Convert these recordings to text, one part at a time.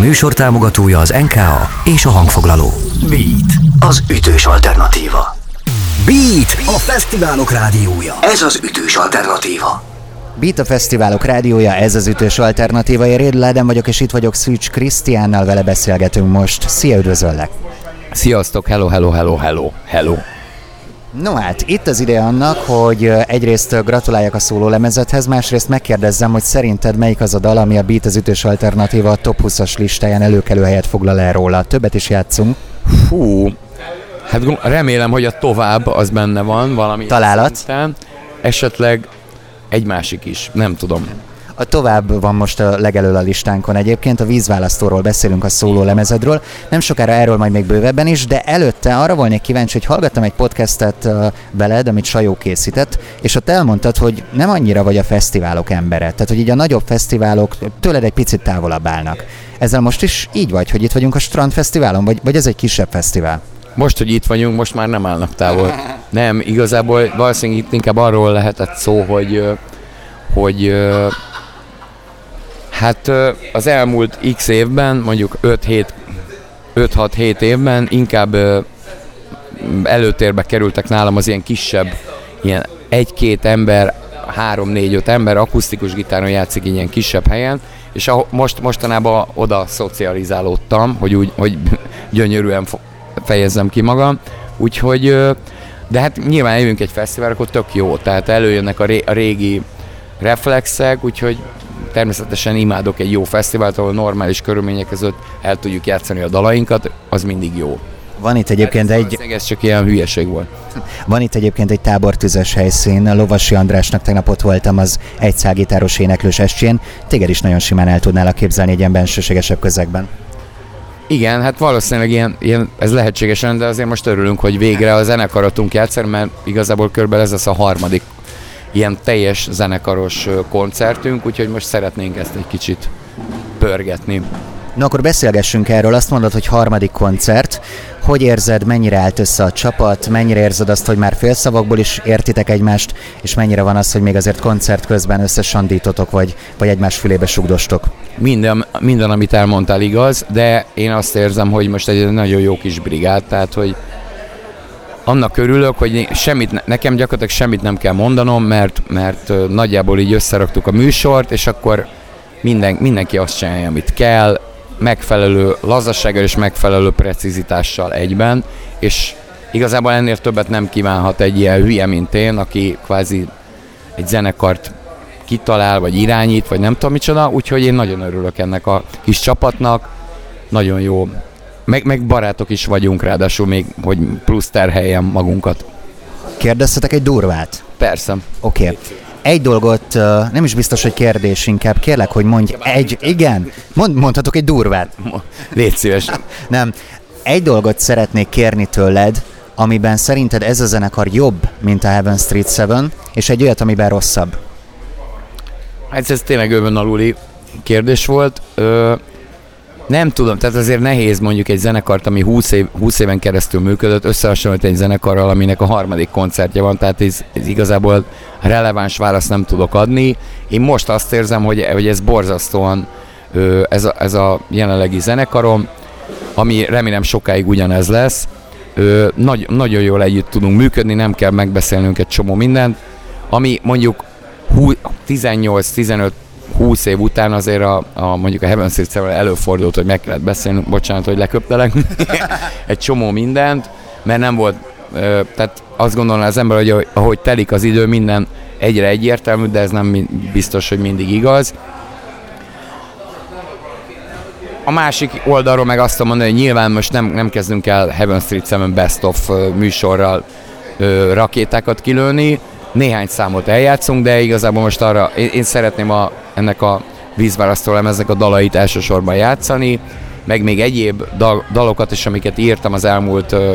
műsor támogatója az NKA és a hangfoglaló. Beat, az ütős alternatíva. Beat, a fesztiválok rádiója. Ez az ütős alternatíva. Beat a Fesztiválok rádiója, ez az ütős alternatíva. Én Rédl Ádám vagyok, és itt vagyok Szűcs Krisztiánnal, vele beszélgetünk most. Szia, üdvözöllek! Sziasztok, hello, hello, hello, hello, hello. No hát, itt az ideje annak, hogy egyrészt gratuláljak a szóló lemezethez, másrészt megkérdezzem, hogy szerinted melyik az a dal, ami a Beat az ütős alternatíva a top 20-as listáján előkelő helyet foglal el róla. Többet is játszunk. Fú, hát remélem, hogy a tovább az benne van valami. Találat? Szinten. Esetleg egy másik is, nem tudom. A tovább van most a legelől a listánkon egyébként, a vízválasztóról beszélünk a szóló lemezedről, nem sokára erről majd még bővebben is, de előtte arra volnék kíváncsi, hogy hallgattam egy podcastet veled, amit Sajó készített, és ott elmondtad, hogy nem annyira vagy a fesztiválok embere, tehát hogy így a nagyobb fesztiválok tőled egy picit távolabb állnak. Ezzel most is így vagy, hogy itt vagyunk a Strand Fesztiválon, vagy, vagy ez egy kisebb fesztivál? Most, hogy itt vagyunk, most már nem állnak távol. Nem, igazából valószínűleg itt inkább arról lehetett szó, hogy, hogy Hát az elmúlt x évben, mondjuk 5-6-7 évben inkább előtérbe kerültek nálam az ilyen kisebb, ilyen egy-két ember, három-négy-öt ember akusztikus gitáron játszik ilyen kisebb helyen, és a, most mostanában oda szocializálódtam, hogy úgy, hogy gyönyörűen fejezzem ki magam, úgyhogy, de hát nyilván jövünk egy fesztivál, akkor tök jó, tehát előjönnek a, ré, a régi reflexek, úgyhogy természetesen imádok egy jó fesztivált, ahol normális körülmények között el tudjuk játszani a dalainkat, az mindig jó. Van itt egyébként egy... Ez csak ilyen hülyeség volt. Van itt egyébként egy tábortüzes helyszín, a Lovasi Andrásnak tegnap ott voltam az egy szágitáros éneklős estjén. Téged is nagyon simán el tudnál képzelni egy ilyen bensőségesebb közegben. Igen, hát valószínűleg ilyen, ilyen, ez lehetséges, de azért most örülünk, hogy végre a zenekaratunk játszani, mert igazából körülbelül ez az a harmadik ilyen teljes zenekaros koncertünk, úgyhogy most szeretnénk ezt egy kicsit pörgetni. Na akkor beszélgessünk erről, azt mondod, hogy harmadik koncert. Hogy érzed, mennyire állt össze a csapat, mennyire érzed azt, hogy már félszavakból is értitek egymást, és mennyire van az, hogy még azért koncert közben összesandítotok, vagy, vagy egymás fülébe sugdostok? Minden, minden, amit elmondtál igaz, de én azt érzem, hogy most egy nagyon jó kis brigád, tehát hogy annak örülök, hogy semmit, nekem gyakorlatilag semmit nem kell mondanom, mert, mert nagyjából így összeraktuk a műsort, és akkor minden, mindenki azt csinálja, amit kell, megfelelő lazasággal és megfelelő precizitással egyben, és igazából ennél többet nem kívánhat egy ilyen hülye, mint én, aki kvázi egy zenekart kitalál, vagy irányít, vagy nem tudom micsoda, úgyhogy én nagyon örülök ennek a kis csapatnak, nagyon jó meg, meg barátok is vagyunk, ráadásul még, hogy plusz terheljem magunkat. Kérdeztetek egy durvát? Persze. Oké. Okay. Egy dolgot, nem is biztos, hogy kérdés, inkább kérlek, hogy mondj egy, igen, mond, mondhatok egy durvát. Légy szíves. nem, egy dolgot szeretnék kérni tőled, amiben szerinted ez a zenekar jobb, mint a Heaven Street 7, és egy olyat, amiben rosszabb. Hát ez tényleg övön aluli kérdés volt. Ö, nem tudom, tehát azért nehéz mondjuk egy zenekart, ami 20, év, 20 éven keresztül működött, összehasonlítani egy zenekarral, aminek a harmadik koncertje van, tehát ez, ez igazából releváns választ nem tudok adni. Én most azt érzem, hogy, hogy ez borzasztóan ez a, ez a jelenlegi zenekarom, ami remélem sokáig ugyanez lesz. Nagy, nagyon jól együtt tudunk működni, nem kell megbeszélnünk egy csomó mindent, ami mondjuk 18-15 20 év után azért a, a mondjuk a Heaven Street előfordult, hogy meg kellett beszélni, bocsánat, hogy leköptelek, egy csomó mindent, mert nem volt, ö, tehát azt gondolná az ember, hogy ahogy telik az idő, minden egyre egyértelmű, de ez nem biztos, hogy mindig igaz. A másik oldalról meg azt mondani, hogy nyilván most nem, nem kezdünk el Heaven Street 7 Best of műsorral ö, rakétákat kilőni, néhány számot eljátszunk, de igazából most arra, én, én szeretném a, ennek a vízválasztó lemeznek a dalait elsősorban játszani, meg még egyéb dal, dalokat is, amiket írtam az elmúlt ö,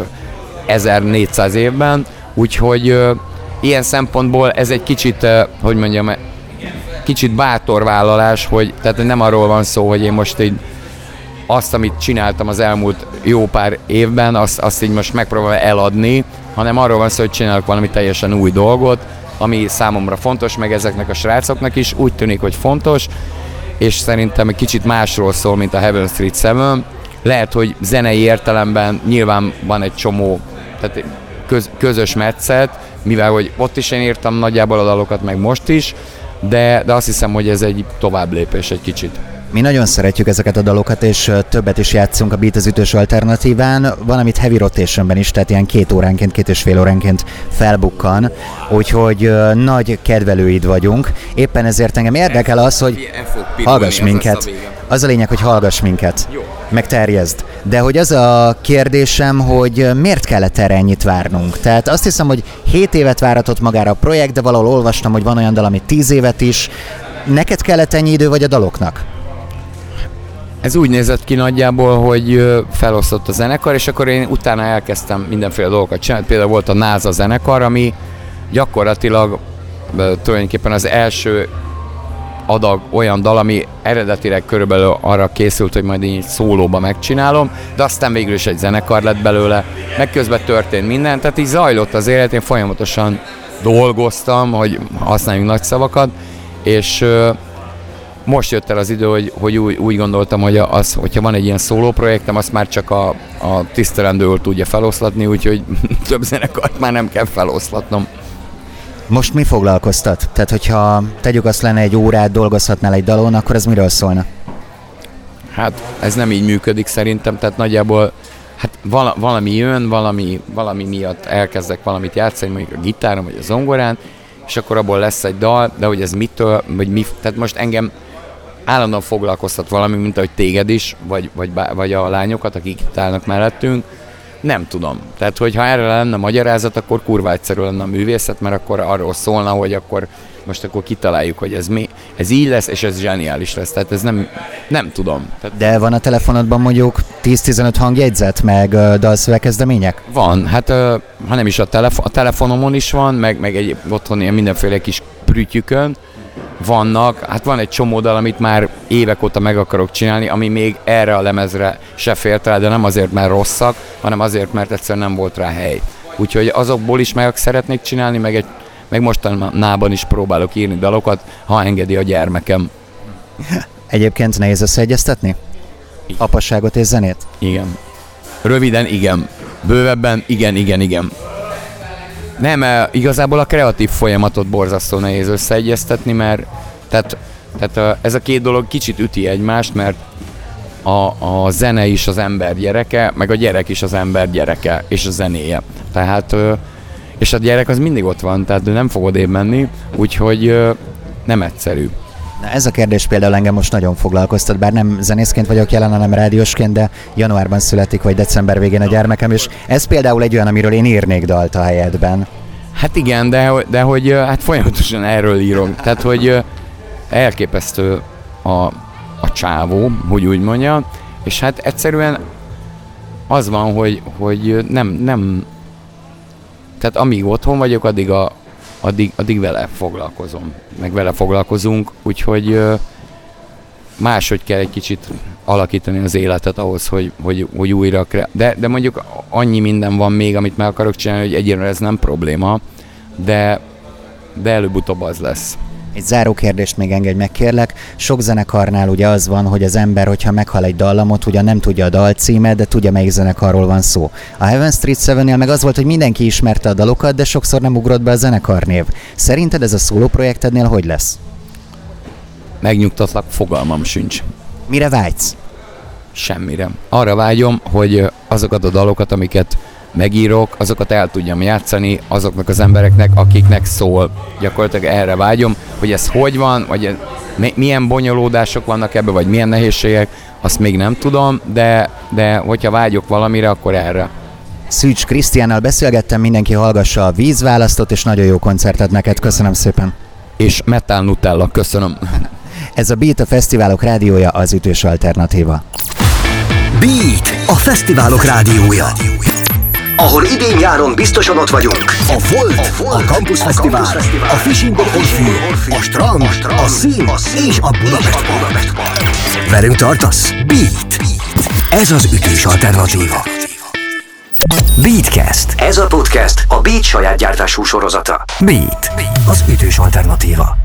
1400 évben, úgyhogy ö, ilyen szempontból ez egy kicsit, ö, hogy mondjam, kicsit bátor vállalás, hogy tehát nem arról van szó, hogy én most így azt, amit csináltam az elmúlt jó pár évben, azt, azt így most megpróbálom eladni, hanem arról van szó, hogy csinálok valami teljesen új dolgot, ami számomra fontos, meg ezeknek a srácoknak is úgy tűnik, hogy fontos, és szerintem egy kicsit másról szól, mint a Heaven Street 7. Lehet, hogy zenei értelemben nyilván van egy csomó, tehát köz, közös metszet, mivel hogy ott is én írtam nagyjából a dalokat, meg most is, de, de azt hiszem, hogy ez egy tovább lépés egy kicsit. Mi nagyon szeretjük ezeket a dalokat, és többet is játszunk a Beat az ütős alternatíván, van, amit heavy rotationben is, tehát ilyen két óránként, két és fél óránként felbukkan, úgyhogy nagy kedvelőid vagyunk. Éppen ezért engem érdekel az, hogy hallgass minket. Az a lényeg, hogy hallgass minket. Jó. Meg terjezd. De hogy az a kérdésem, hogy miért kellett erre ennyit várnunk? Tehát azt hiszem, hogy 7 évet váratott magára a projekt, de valahol olvastam, hogy van olyan dal, ami 10 évet is. Neked kellett ennyi idő, vagy a daloknak? Ez úgy nézett ki nagyjából, hogy felosztott a zenekar, és akkor én utána elkezdtem mindenféle dolgokat csinálni. Például volt a NASA zenekar, ami gyakorlatilag tulajdonképpen az első adag olyan dal, ami eredetileg körülbelül arra készült, hogy majd így szólóba megcsinálom, de aztán végül is egy zenekar lett belőle, meg közben történt minden, tehát így zajlott az élet, én folyamatosan dolgoztam, hogy használjunk nagy szavakat, és most jött el az idő, hogy, hogy úgy, úgy gondoltam, hogy az, hogyha van egy ilyen szóló projektem, azt már csak a, a tisztelendő tudja feloszlatni, úgyhogy több zenekart már nem kell feloszlatnom. Most mi foglalkoztat? Tehát, hogyha tegyük azt lenne egy órát, dolgozhatnál egy dalon, akkor ez miről szólna? Hát ez nem így működik szerintem, tehát nagyjából hát vala, valami jön, valami, valami miatt elkezdek valamit játszani, mondjuk a gitáron vagy a zongorán, és akkor abból lesz egy dal, de hogy ez mitől, vagy mi, tehát most engem állandóan foglalkoztat valami, mint ahogy téged is, vagy, vagy, vagy a lányokat, akik itt állnak mellettünk, nem tudom. Tehát, hogyha erre lenne magyarázat, akkor kurva egyszerű lenne a művészet, mert akkor arról szólna, hogy akkor most akkor kitaláljuk, hogy ez mi, ez így lesz, és ez zseniális lesz. Tehát ez nem, nem tudom. Tehát... De van a telefonodban mondjuk 10-15 hangjegyzet, meg uh, dalszövegkezdemények? Van, hát uh, ha nem is a, telefon, a telefonomon is van, meg, meg egy otthon ilyen mindenféle kis prütyükön, vannak, hát van egy csomó dal, amit már évek óta meg akarok csinálni, ami még erre a lemezre se fért el, de nem azért, mert rosszak, hanem azért, mert egyszerűen nem volt rá hely. Úgyhogy azokból is meg szeretnék csinálni, meg, egy, meg mostanában is próbálok írni dalokat, ha engedi a gyermekem. Egyébként nehéz összeegyeztetni? Igen. Apasságot és zenét? Igen. Röviden igen. Bővebben igen, igen, igen. Nem, eh, igazából a kreatív folyamatot borzasztó nehéz összeegyeztetni, mert tehát, tehát eh, ez a két dolog kicsit üti egymást, mert a, a zene is az ember gyereke, meg a gyerek is az ember gyereke, és a zenéje. Tehát, eh, és a gyerek az mindig ott van, tehát nem fog odébb menni, úgyhogy nem egyszerű. Na ez a kérdés például engem most nagyon foglalkoztat, bár nem zenészként vagyok jelen, hanem rádiósként, de januárban születik, vagy december végén a gyermekem, és ez például egy olyan, amiről én írnék dalt a helyedben. Hát igen, de, de hogy hát folyamatosan erről írok. Tehát, hogy elképesztő a, a csávó, hogy úgy mondja, és hát egyszerűen az van, hogy, hogy nem, nem, tehát amíg otthon vagyok, addig a, addig, addig vele foglalkozom, meg vele foglalkozunk, úgyhogy máshogy kell egy kicsit alakítani az életet ahhoz, hogy, hogy, hogy újra de, de mondjuk annyi minden van még, amit meg akarok csinálni, hogy egyébként ez nem probléma, de, de előbb-utóbb az lesz. Egy záró kérdést még engedj meg, kérlek. Sok zenekarnál ugye az van, hogy az ember, hogyha meghal egy dallamot, ugyan nem tudja a dal címet, de tudja, melyik zenekarról van szó. A Heaven Street 7 meg az volt, hogy mindenki ismerte a dalokat, de sokszor nem ugrott be a zenekarnév. Szerinted ez a szóló projektednél hogy lesz? Megnyugtatlak, fogalmam sincs. Mire vágysz? Semmire. Arra vágyom, hogy azokat a dalokat, amiket megírok, azokat el tudjam játszani azoknak az embereknek, akiknek szól. Gyakorlatilag erre vágyom, hogy ez hogy van, vagy milyen bonyolódások vannak ebbe, vagy milyen nehézségek, azt még nem tudom, de, de hogyha vágyok valamire, akkor erre. Szűcs Krisztiánnal beszélgettem, mindenki hallgassa a vízválasztot, és nagyon jó koncertet neked, köszönöm szépen. És Metal Nutella, köszönöm. Ez a Beat a Fesztiválok rádiója, az ütős alternatíva. Beat a Fesztiválok rádiója ahol idén-nyáron biztosan ott vagyunk. A Volt, a, Volt, a Campus a Fesztivál, Campus Fesztivál, a Fishing Orfű, a Strand, a, Strand, a Szín a Szín és a Budapest, a Budapest Velünk tartasz? Beat. Ez az ütős alternatíva. Beatcast. Ez a podcast a Beat saját gyártású sorozata. Beat. Az ütős alternatíva.